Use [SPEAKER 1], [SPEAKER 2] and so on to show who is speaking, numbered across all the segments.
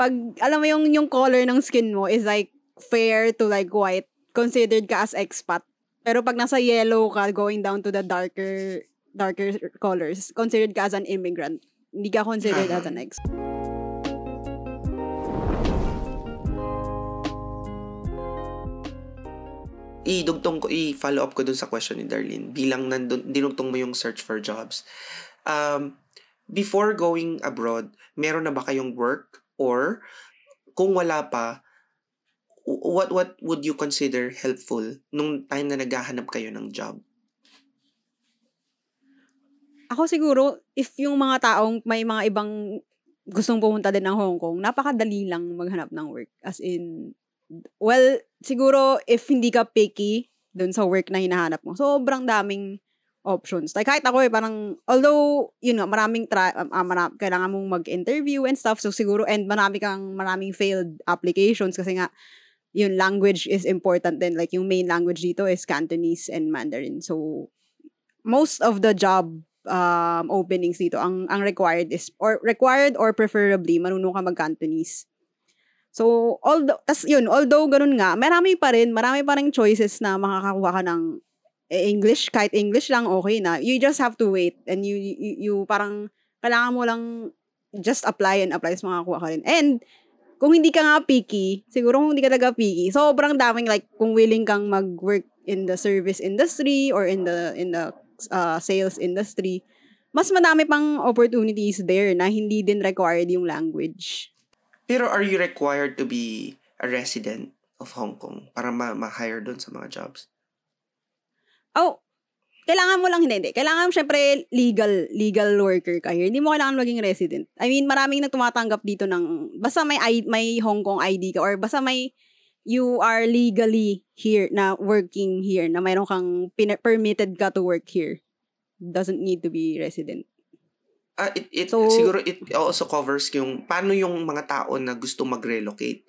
[SPEAKER 1] pag, alam mo yung, yung color ng skin mo is like fair to like white, considered ka as expat. Pero pag nasa yellow ka, going down to the darker darker colors, considered ka as an immigrant. Hindi ka considered as an expat.
[SPEAKER 2] idugtong ko, i-follow up ko dun sa question ni Darlene. Bilang nandun, dinugtong mo yung search for jobs. Um, before going abroad, meron na ba kayong work? Or, kung wala pa, what what would you consider helpful nung time na naghahanap kayo ng job?
[SPEAKER 1] Ako siguro, if yung mga taong may mga ibang gustong pumunta din ng Hong Kong, napakadali lang maghanap ng work. As in, well, siguro if hindi ka picky dun sa work na hinahanap mo, sobrang daming options. Like kahit ako eh, parang, although, yun nga, maraming, tra- uh, marami, kailangan mong mag-interview and stuff, so siguro, and marami kang, maraming failed applications kasi nga, yun, language is important din. Like, yung main language dito is Cantonese and Mandarin. So, most of the job um, openings dito, ang, ang required is, or required or preferably, marunong ka mag-Cantonese. So, although, tas yun, although ganun nga, marami pa rin, marami pa rin choices na makakakuha ka ng English, kahit English lang, okay na. You just have to wait and you, you, you parang, kailangan mo lang just apply and apply sa makakuha ka rin. And, kung hindi ka nga picky, siguro kung hindi ka talaga picky, sobrang daming like kung willing kang mag-work in the service industry or in the in the uh, sales industry, mas madami pang opportunities there na hindi din required yung language.
[SPEAKER 2] Pero are you required to be a resident of Hong Kong para ma- ma-hire doon sa mga jobs?
[SPEAKER 1] Oh, kailangan mo lang hindi, hindi. Kailangan syempre legal legal worker ka here. Hindi mo kailangan maging resident. I mean, maraming na tumatanggap dito ng basta may may Hong Kong ID ka or basta may you are legally here na working here na mayroon kang pin- permitted ka to work here. Doesn't need to be resident.
[SPEAKER 2] Ah, it, it
[SPEAKER 1] So-
[SPEAKER 2] siguro it also covers yung paano yung mga tao na gusto mag-relocate.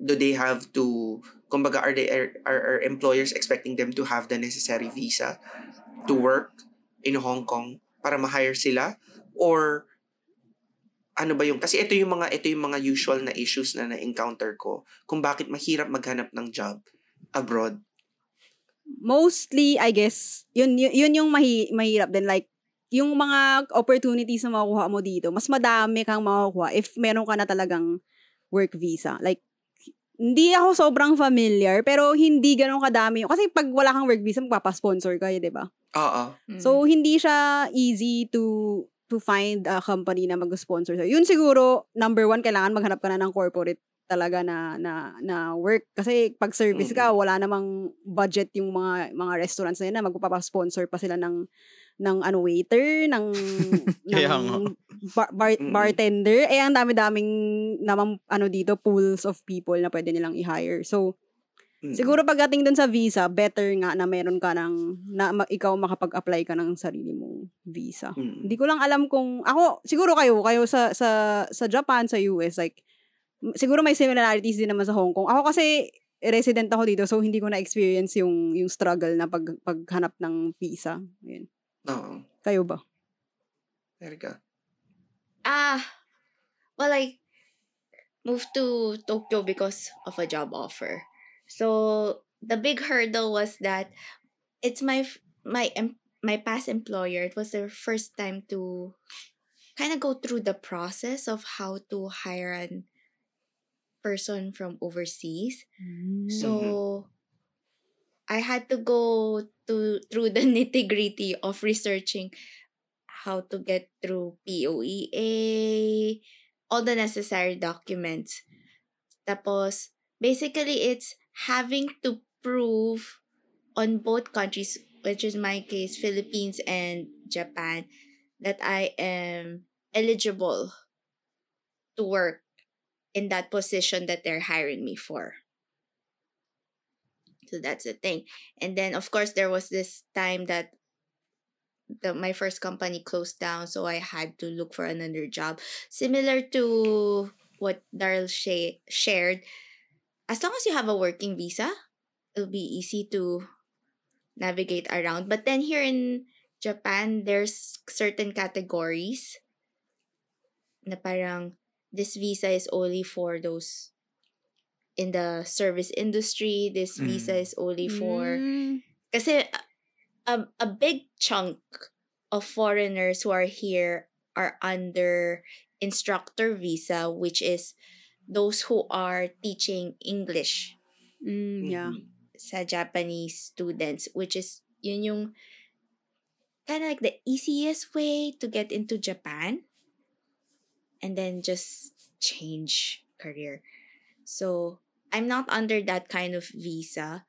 [SPEAKER 2] Do they have to kumbaga are they are, are, employers expecting them to have the necessary visa to work in Hong Kong para ma-hire sila or ano ba yung kasi ito yung mga ito yung mga usual na issues na na-encounter ko kung bakit mahirap maghanap ng job abroad.
[SPEAKER 1] Mostly, I guess, yun, yun, yun yung mahi, mahirap din. Like, yung mga opportunities na makukuha mo dito, mas madami kang makukuha if meron ka na talagang work visa. Like, hindi ako sobrang familiar, pero hindi ganun kadami. yun. Kasi pag wala kang work visa, magpapasponsor ka, di ba?
[SPEAKER 2] Oo.
[SPEAKER 1] So, hindi siya easy to to find a company na mag-sponsor sa'yo. Yun siguro, number one, kailangan maghanap ka na ng corporate talaga na na na work kasi pag service ka wala namang budget yung mga mga restaurants na yun na magpapasponsor pa sila ng ng ano waiter ng ng. Bar, bar- bartender eh ang dami-daming namang ano dito pools of people na pwede nilang i-hire so
[SPEAKER 2] Mm.
[SPEAKER 1] Siguro pagdating dun sa visa, better nga na meron ka ng, na ma- ikaw makapag-apply ka ng sarili mong visa.
[SPEAKER 2] Mm.
[SPEAKER 1] Hindi ko lang alam kung, ako, siguro kayo, kayo sa, sa, sa Japan, sa US, like, siguro may similarities din naman sa Hong Kong. Ako kasi, resident ako dito, so hindi ko na-experience yung, yung struggle na pag, paghanap ng visa. Yun.
[SPEAKER 2] Oo.
[SPEAKER 1] Kayo ba?
[SPEAKER 2] Erika.
[SPEAKER 3] Ah, well, I moved to Tokyo because of a job offer. So the big hurdle was that it's my my my past employer. It was their first time to kind of go through the process of how to hire an person from overseas. So I had to go to through the nitty gritty of researching how to get through POEA, all the necessary documents. Tapos, basically, it's having to prove on both countries, which is my case, Philippines and Japan, that I am eligible to work in that position that they're hiring me for. So that's the thing. And then of course there was this time that the my first company closed down, so I had to look for another job. Similar to what Daryl sha- shared, as long as you have a working visa, it'll be easy to navigate around. But then here in Japan, there's certain categories na parang this visa is only for those in the service industry. This visa
[SPEAKER 2] Mm.
[SPEAKER 3] is only for
[SPEAKER 1] Mm.
[SPEAKER 3] kasi a, a big chunk of foreigners who are here are under instructor visa, which is those who are teaching English
[SPEAKER 1] Mm, yeah.
[SPEAKER 2] Mhm.
[SPEAKER 3] sa Japanese students, which is yun yung kind of like the easiest way to get into Japan and then just change career. So I'm not under that kind of visa.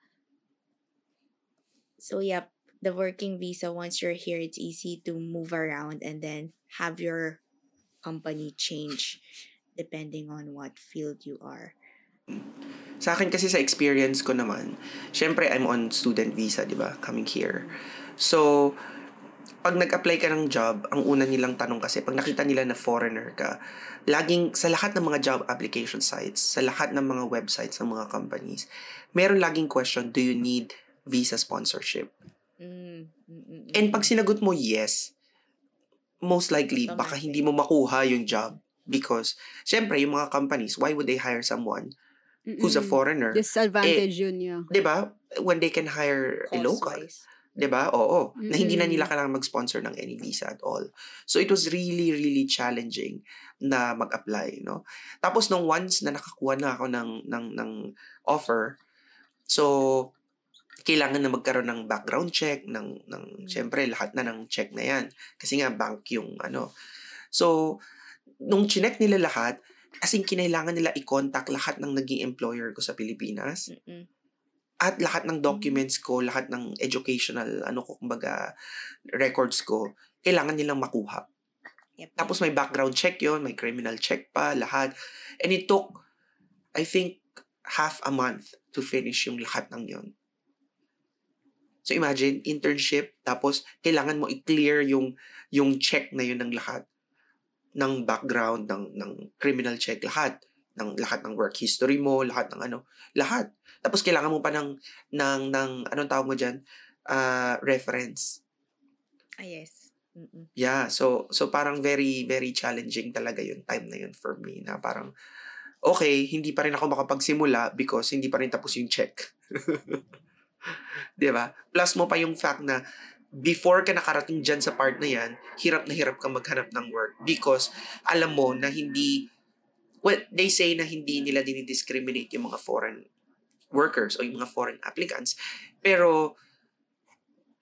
[SPEAKER 3] So yep, the working visa once you're here it's easy to move around and then have your company change depending on what field you are.
[SPEAKER 2] Sa akin kasi sa experience ko naman, syempre I'm on student visa, di ba? Coming here. So, pag nag-apply ka ng job, ang una nilang tanong kasi, pag nakita nila na foreigner ka, laging sa lahat ng mga job application sites, sa lahat ng mga websites ng mga companies, meron laging question, do you need visa sponsorship?
[SPEAKER 3] Mm, mm, mm,
[SPEAKER 2] And
[SPEAKER 3] mm.
[SPEAKER 2] pag sinagot mo yes, most likely, baka
[SPEAKER 3] Automatic.
[SPEAKER 2] hindi mo makuha yung job. Because, syempre, yung mga companies, why would they hire someone who's a foreigner?
[SPEAKER 1] Disadvantage yun, yeah.
[SPEAKER 2] 'di ba? When they can hire a local,
[SPEAKER 3] Cost-wise.
[SPEAKER 2] 'di ba? Oo, na hindi na nila kailangan mag-sponsor ng any visa at all. So it was really really challenging na mag-apply, no? Tapos nung once na nakakuha na ako ng ng ng offer, so kailangan na magkaroon ng background check ng ng
[SPEAKER 3] Mm.
[SPEAKER 2] syempre lahat na ng check na 'yan kasi nga bank yung ano. So nung chinek nila lahat, as in kinailangan nila i-contact lahat ng naging employer ko sa Pilipinas
[SPEAKER 3] Mm-mm.
[SPEAKER 2] at lahat ng documents ko, lahat ng educational, ano ko, kumbaga, records ko, kailangan nilang makuha.
[SPEAKER 3] Yep.
[SPEAKER 2] Tapos may background check yon may criminal check pa, lahat. And it took, I think, half a month to finish yung lahat ng yon. So imagine, internship, tapos kailangan mo i-clear yung, yung check na yun ng lahat. Ng background, ng, ng criminal check, lahat. Ng lahat ng work history mo, lahat ng ano, lahat. Tapos kailangan mo pa ng, ng, ng anong tawag mo dyan? Ah, reference.
[SPEAKER 3] Ah, yes. Mm-mm.
[SPEAKER 2] Yeah, so so parang very very challenging talaga yung time na yun for me na parang okay, hindi pa rin ako makapagsimula because hindi pa rin tapos yung check. 'Di ba? Plus mo pa yung fact na before ka nakarating dyan sa part na yan, hirap na hirap kang maghanap ng work because alam mo na hindi well, they say na hindi nila dinidiscriminate yung mga foreign workers o yung mga foreign applicants. Pero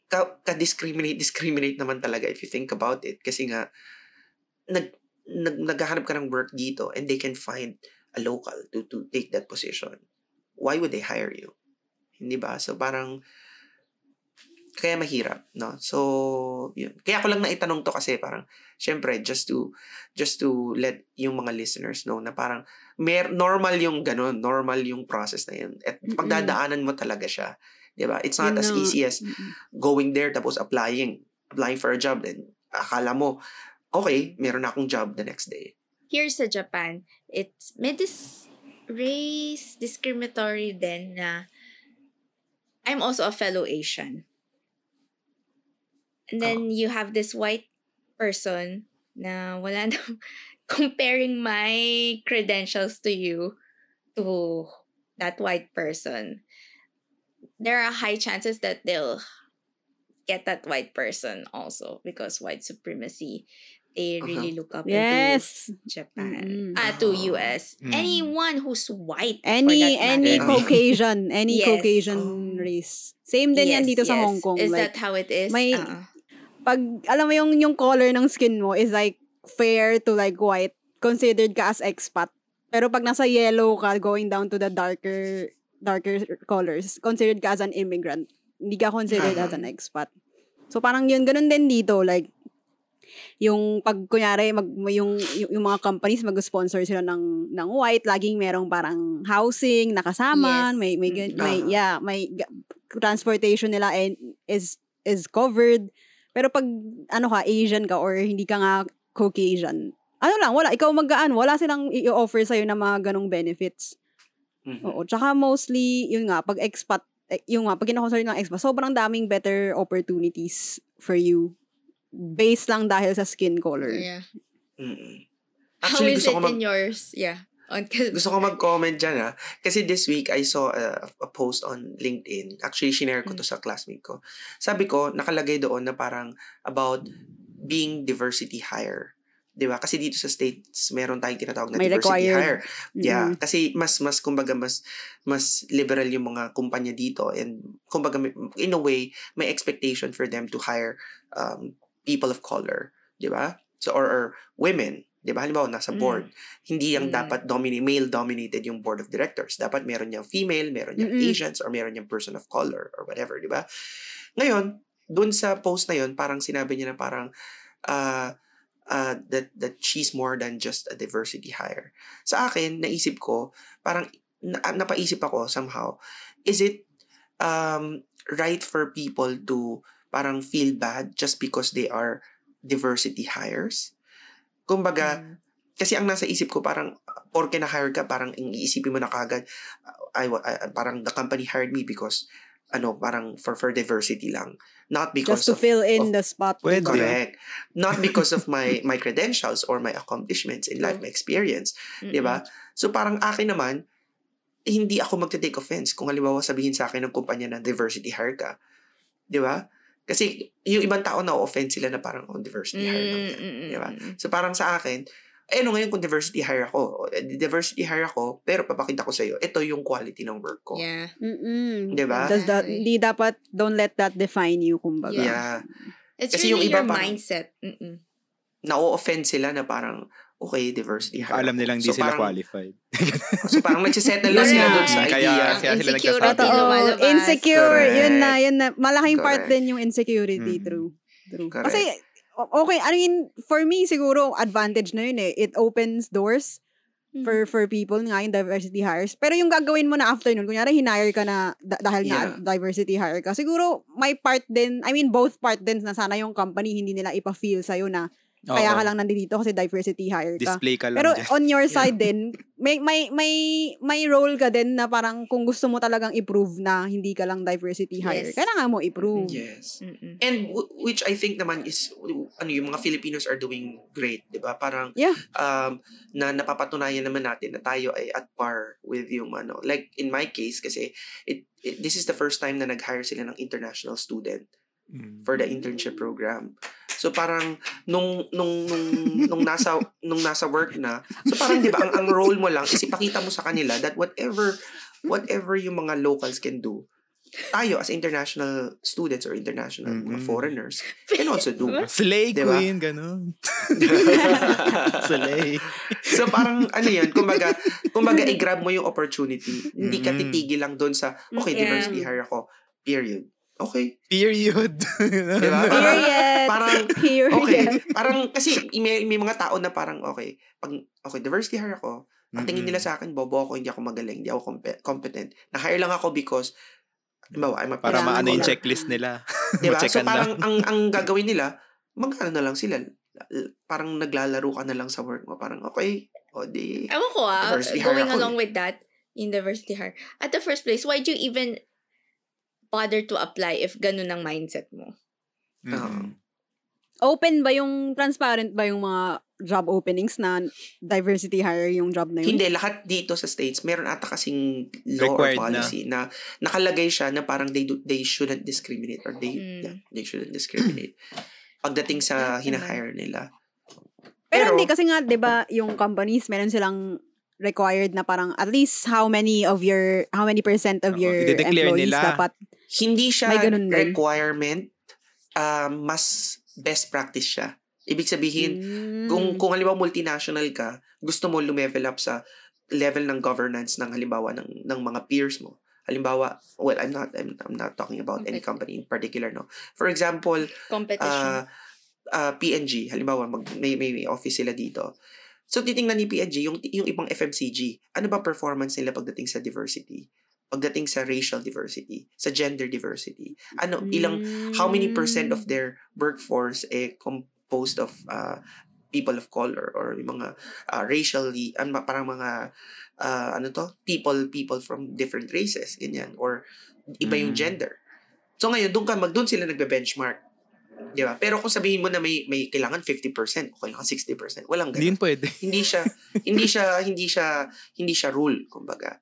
[SPEAKER 2] ka, ka-discriminate, discriminate naman talaga if you think about it. Kasi nga, nag, nag, naghahanap ka ng work dito and they can find a local to, to take that position. Why would they hire you? Hindi ba? So parang, kaya mahirap, no? So, yun. Kaya ko lang naitanong to kasi parang, syempre, just to, just to let yung mga listeners know na parang, mer normal yung ganun, normal yung process na yun. At pagdadaanan mo talaga siya. Di ba? It's not as easy as going there tapos applying applying for a job then akala mo okay meron na akong job the next day
[SPEAKER 3] Here sa Japan, it's may this race discriminatory din na I'm also a fellow Asian. And then oh. you have this white person na wala na comparing my credentials to you to that white person. There are high chances that they'll get that white person also because white supremacy they really look up
[SPEAKER 1] Yes.
[SPEAKER 3] Japan.
[SPEAKER 1] Mm-mm.
[SPEAKER 3] Ah, to. US.
[SPEAKER 2] Mm.
[SPEAKER 3] Anyone who's white.
[SPEAKER 1] Any any. Caucasian, any
[SPEAKER 3] Yes.
[SPEAKER 1] Caucasian
[SPEAKER 2] Oh.
[SPEAKER 1] race. Same din yan
[SPEAKER 3] Yes,
[SPEAKER 1] dito sa
[SPEAKER 3] yes.
[SPEAKER 1] Hong Kong.
[SPEAKER 3] Is
[SPEAKER 1] like,
[SPEAKER 3] that how it is?
[SPEAKER 1] may-
[SPEAKER 3] Ah.
[SPEAKER 1] pag, alam mo yung, yung color ng skin mo is like fair to like white, considered ka as expat. Pero pag nasa yellow ka, going down to the darker darker colors, considered ka as an immigrant. Hindi ka considered as an expat. So parang yun, ganun din dito. Like, yung pag kunyari mag yung yung, yung mga companies mag-sponsor sila ng ng white laging merong parang housing nakasama
[SPEAKER 3] Yes.
[SPEAKER 1] may may gan-
[SPEAKER 2] Mm.
[SPEAKER 1] may
[SPEAKER 2] Ah.
[SPEAKER 1] yeah may transportation nila and is is covered pero pag ano ka Asian ka or hindi ka nga Caucasian ano lang wala ikaw magaan wala silang i-offer sa na mga ganong benefits
[SPEAKER 2] Mhm.
[SPEAKER 1] Oo. Tsaka mostly, yun nga, pag expat, eh, yung nga, pag kinakonsider ng expat, sobrang daming better opportunities for you based lang dahil sa skin color.
[SPEAKER 3] Yeah.
[SPEAKER 2] Mm-mm. Actually,
[SPEAKER 3] How is
[SPEAKER 2] gusto
[SPEAKER 3] it
[SPEAKER 2] ko mag-
[SPEAKER 3] in yours? Yeah. Uncle.
[SPEAKER 2] Gusto ko mag-comment dyan ha. Kasi this week, I saw a, a post on LinkedIn. Actually, shinare ko to sa classmate ko. Sabi ko, nakalagay doon na parang about being diversity hire. 'Di ba? Kasi dito sa States, meron tayong tinatawag na
[SPEAKER 1] May
[SPEAKER 2] diversity
[SPEAKER 1] required.
[SPEAKER 2] hire. Yeah,
[SPEAKER 1] Mm-mm.
[SPEAKER 2] kasi mas mas kumbaga mas mas liberal yung mga kumpanya dito and kumbaga in a way may expectation for them to hire um, people of color, 'di ba? So or, or women, 'di ba? Halimbawa nasa
[SPEAKER 3] Mm.
[SPEAKER 2] board, hindi yung
[SPEAKER 3] Mm.
[SPEAKER 2] dapat dominate male dominated yung board of directors. Dapat meron yung female, meron yung
[SPEAKER 1] Mm-mm.
[SPEAKER 2] Asians or meron yung person of color or whatever, 'di ba? Ngayon, dun sa post na yun, parang sinabi niya na parang uh, uh, that that she's more than just a diversity hire. Sa akin, naisip ko, parang na, napaisip ako somehow, is it um, right for people to parang feel bad just because they are diversity hires? Kumbaga,
[SPEAKER 3] Mm.
[SPEAKER 2] kasi ang nasa isip ko parang porke na-hire ka, parang iisipin mo na kagad, I, I- parang the company hired me because ano, parang for for diversity lang. Not because
[SPEAKER 1] Just to
[SPEAKER 2] of,
[SPEAKER 1] fill in
[SPEAKER 2] of-
[SPEAKER 1] the spot.
[SPEAKER 4] Pwede.
[SPEAKER 2] Correct. Not because of my my credentials or my accomplishments in life, my experience, 'di ba? So parang akin naman hindi ako magte-take offense kung halimbawa sabihin sa akin ng kumpanya na diversity hire ka. 'Di ba? Kasi yung ibang tao na offend sila na parang oh, diversity hire lang yan.
[SPEAKER 3] Mm-mm.
[SPEAKER 2] Di ba? So parang sa akin, eh ano ngayon kung diversity hire ako? Eh, Diversity hire ako, pero papakita ko sa iyo, ito yung quality ng work ko.
[SPEAKER 3] Yeah.
[SPEAKER 1] Mm-mm.
[SPEAKER 2] Diba?
[SPEAKER 1] Does that, hindi dapat, don't let that define you, kumbaga.
[SPEAKER 2] Yeah.
[SPEAKER 3] It's
[SPEAKER 2] Kasi yung
[SPEAKER 3] really
[SPEAKER 2] iba
[SPEAKER 3] your
[SPEAKER 2] parang-
[SPEAKER 3] mindset. Mm-mm.
[SPEAKER 2] Na-offend sila na parang, okay, diversity hire.
[SPEAKER 4] Alam nilang di
[SPEAKER 2] So,
[SPEAKER 4] sila
[SPEAKER 2] parang-
[SPEAKER 4] qualified.
[SPEAKER 2] So parang nagsisettle lang sila
[SPEAKER 1] Correct.
[SPEAKER 2] doon sa
[SPEAKER 4] Kaya-
[SPEAKER 2] idea.
[SPEAKER 4] kaya sila
[SPEAKER 3] Insecurity
[SPEAKER 4] nagsasabi.
[SPEAKER 3] Lumalabas.
[SPEAKER 1] Insecure. Yun na,
[SPEAKER 2] Correct.
[SPEAKER 1] yun na. Malaking part
[SPEAKER 2] Correct.
[SPEAKER 1] din yung insecurity.
[SPEAKER 4] Mm.
[SPEAKER 1] True. True.
[SPEAKER 2] Correct.
[SPEAKER 1] Kasi, okay, I mean, for me, siguro, advantage na yun eh. It opens doors
[SPEAKER 3] Mm.
[SPEAKER 1] for for people nga yung diversity hires. Pero yung gagawin mo na after nun, kunyari hinire ka na da- dahil
[SPEAKER 2] Yeah.
[SPEAKER 1] na diversity hire ka, siguro may part din, I mean both part din na sana yung company hindi nila ipa-feel sa'yo na kaya
[SPEAKER 4] Oo.
[SPEAKER 1] ka lang nandito kasi diversity hire ka.
[SPEAKER 4] Display ka lang
[SPEAKER 1] Pero
[SPEAKER 4] dyan.
[SPEAKER 1] on your side din, may may may may role ka din na parang kung gusto mo talagang i-prove na hindi ka lang diversity hire,
[SPEAKER 3] Yes.
[SPEAKER 1] kailangan mo i-prove.
[SPEAKER 2] Yes.
[SPEAKER 3] Mm-mm.
[SPEAKER 2] And w- which I think naman is ano yung mga Filipinos are doing great, 'di ba? Parang
[SPEAKER 1] Yeah.
[SPEAKER 2] um na napapatunayan naman natin na tayo ay at par with yung ano. Like in my case kasi it, it this is the first time na nag-hire sila ng international student
[SPEAKER 4] Mm.
[SPEAKER 2] for the internship program. So parang nung nung nung nung nasa nung nasa work na, so parang 'di ba ang, ang role mo lang is ipakita mo sa kanila that whatever whatever yung mga locals can do, tayo as international students or international mga
[SPEAKER 4] Mm-mm.
[SPEAKER 2] foreigners can also do.
[SPEAKER 4] Slay
[SPEAKER 2] Diba?
[SPEAKER 4] queen, ganun. Slay.
[SPEAKER 2] so parang ano yun, kumbaga, kumbaga i-grab mo yung opportunity. Hindi ka titigil lang doon sa, okay,
[SPEAKER 3] Yeah.
[SPEAKER 2] diversity hire ako. Period. Okay.
[SPEAKER 4] Period.
[SPEAKER 2] Diba?
[SPEAKER 1] Period.
[SPEAKER 2] Parang,
[SPEAKER 1] Period.
[SPEAKER 2] Okay. Parang, kasi may, may mga tao na parang, okay, pag, okay, diversity hire ako, ang tingin nila sa akin, bobo ako, hindi ako magaling, hindi ako compe- competent. Na-hire lang ako because, diba, I'm a
[SPEAKER 4] Para maano yung checklist nila.
[SPEAKER 2] Diba? So parang
[SPEAKER 4] lang.
[SPEAKER 2] ang ang gagawin nila, magkano na lang sila. Parang naglalaro ka na lang sa work mo. Parang okay, o di
[SPEAKER 3] Ewan ko ah, going along
[SPEAKER 2] eh.
[SPEAKER 3] with that, in diversity hire. At the first place, why'd you even bother to apply if ganun ang mindset mo?
[SPEAKER 4] Mm.
[SPEAKER 1] Open ba yung, transparent ba yung mga job openings na diversity hire yung job na yun?
[SPEAKER 2] Hindi, lahat dito sa States, meron ata kasing law
[SPEAKER 4] Required
[SPEAKER 2] or policy na. nakalagay siya na parang they do, they shouldn't discriminate or they
[SPEAKER 3] Mm.
[SPEAKER 2] yeah, they shouldn't discriminate pagdating sa hinahire nila.
[SPEAKER 1] Pero,
[SPEAKER 2] Pero-
[SPEAKER 1] hindi kasi nga, 'di ba, yung companies meron silang required na parang at least how many of your how many percent of
[SPEAKER 4] Oo,
[SPEAKER 1] your employees
[SPEAKER 4] nila.
[SPEAKER 1] dapat
[SPEAKER 2] Hindi siya
[SPEAKER 1] May ganun din.
[SPEAKER 2] requirement, um, mas best practice siya. Ibig sabihin,
[SPEAKER 1] Mm.
[SPEAKER 2] kung kung halimbawa multinational ka, gusto mo lumevel up sa level ng governance ng halimbawa ng ng mga peers mo. Halimbawa, well, I'm not I'm, I'm not talking about any company in particular, no. For example,
[SPEAKER 3] Competition.
[SPEAKER 2] uh, uh, PNG, halimbawa mag may, may may office sila dito. So titingnan ni PNG yung yung ibang FMCG. Ano ba performance nila pagdating sa diversity? Pagdating sa racial diversity, sa gender diversity. Ano ilang how many percent of
[SPEAKER 1] Mm.
[SPEAKER 2] their workforce eh composed of uh, people of color or yung mga uh, racially ba, parang mga uh, ano to people people from different races ganyan or iba yung
[SPEAKER 4] Mm.
[SPEAKER 2] gender so ngayon doon ka mag doon sila nagbe-benchmark Di ba? Pero kung sabihin mo na may may kailangan 50% o kailangan 60%, walang
[SPEAKER 4] Hindi
[SPEAKER 2] ganun.
[SPEAKER 4] yun pwede.
[SPEAKER 2] Hindi siya hindi siya hindi siya hindi siya rule kumbaga.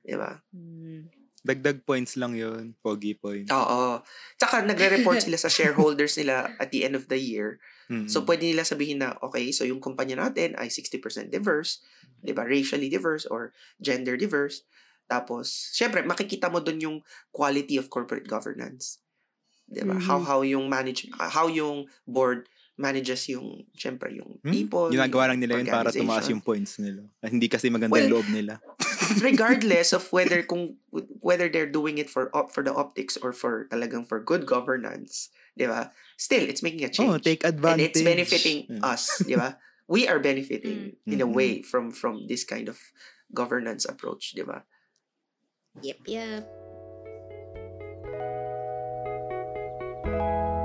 [SPEAKER 2] Di ba?
[SPEAKER 1] Mm.
[SPEAKER 4] Dagdag points lang yun. Pogi points.
[SPEAKER 2] Oo. Tsaka nagre-report sila sa shareholders nila at the end of the year.
[SPEAKER 4] Mm.
[SPEAKER 2] So pwede nila sabihin na okay, so yung kumpanya natin ay 60% diverse, 'di ba? Racially diverse or gender diverse. Tapos, syempre makikita mo doon yung quality of corporate governance. 'Di ba? How
[SPEAKER 1] Mhm.
[SPEAKER 2] how yung manage how yung board manages yung syempre yung
[SPEAKER 4] Hmm?
[SPEAKER 2] people.
[SPEAKER 4] Ginagawa lang
[SPEAKER 2] yung
[SPEAKER 4] nila yun para tumaas yung points nila. Ah, Hindi kasi maganda
[SPEAKER 2] Well,
[SPEAKER 4] yung loob nila.
[SPEAKER 2] regardless of whether kung whether they're doing it for op, for the optics or for talagang for good governance, 'di ba? Still, it's making a change.
[SPEAKER 4] Oh, take
[SPEAKER 2] and
[SPEAKER 4] advantage.
[SPEAKER 2] it's benefiting
[SPEAKER 4] Mm.
[SPEAKER 2] us, di ba? We are benefiting in a
[SPEAKER 4] Mm.
[SPEAKER 2] way from from this kind of governance approach, di ba?
[SPEAKER 3] Yep, yep. Música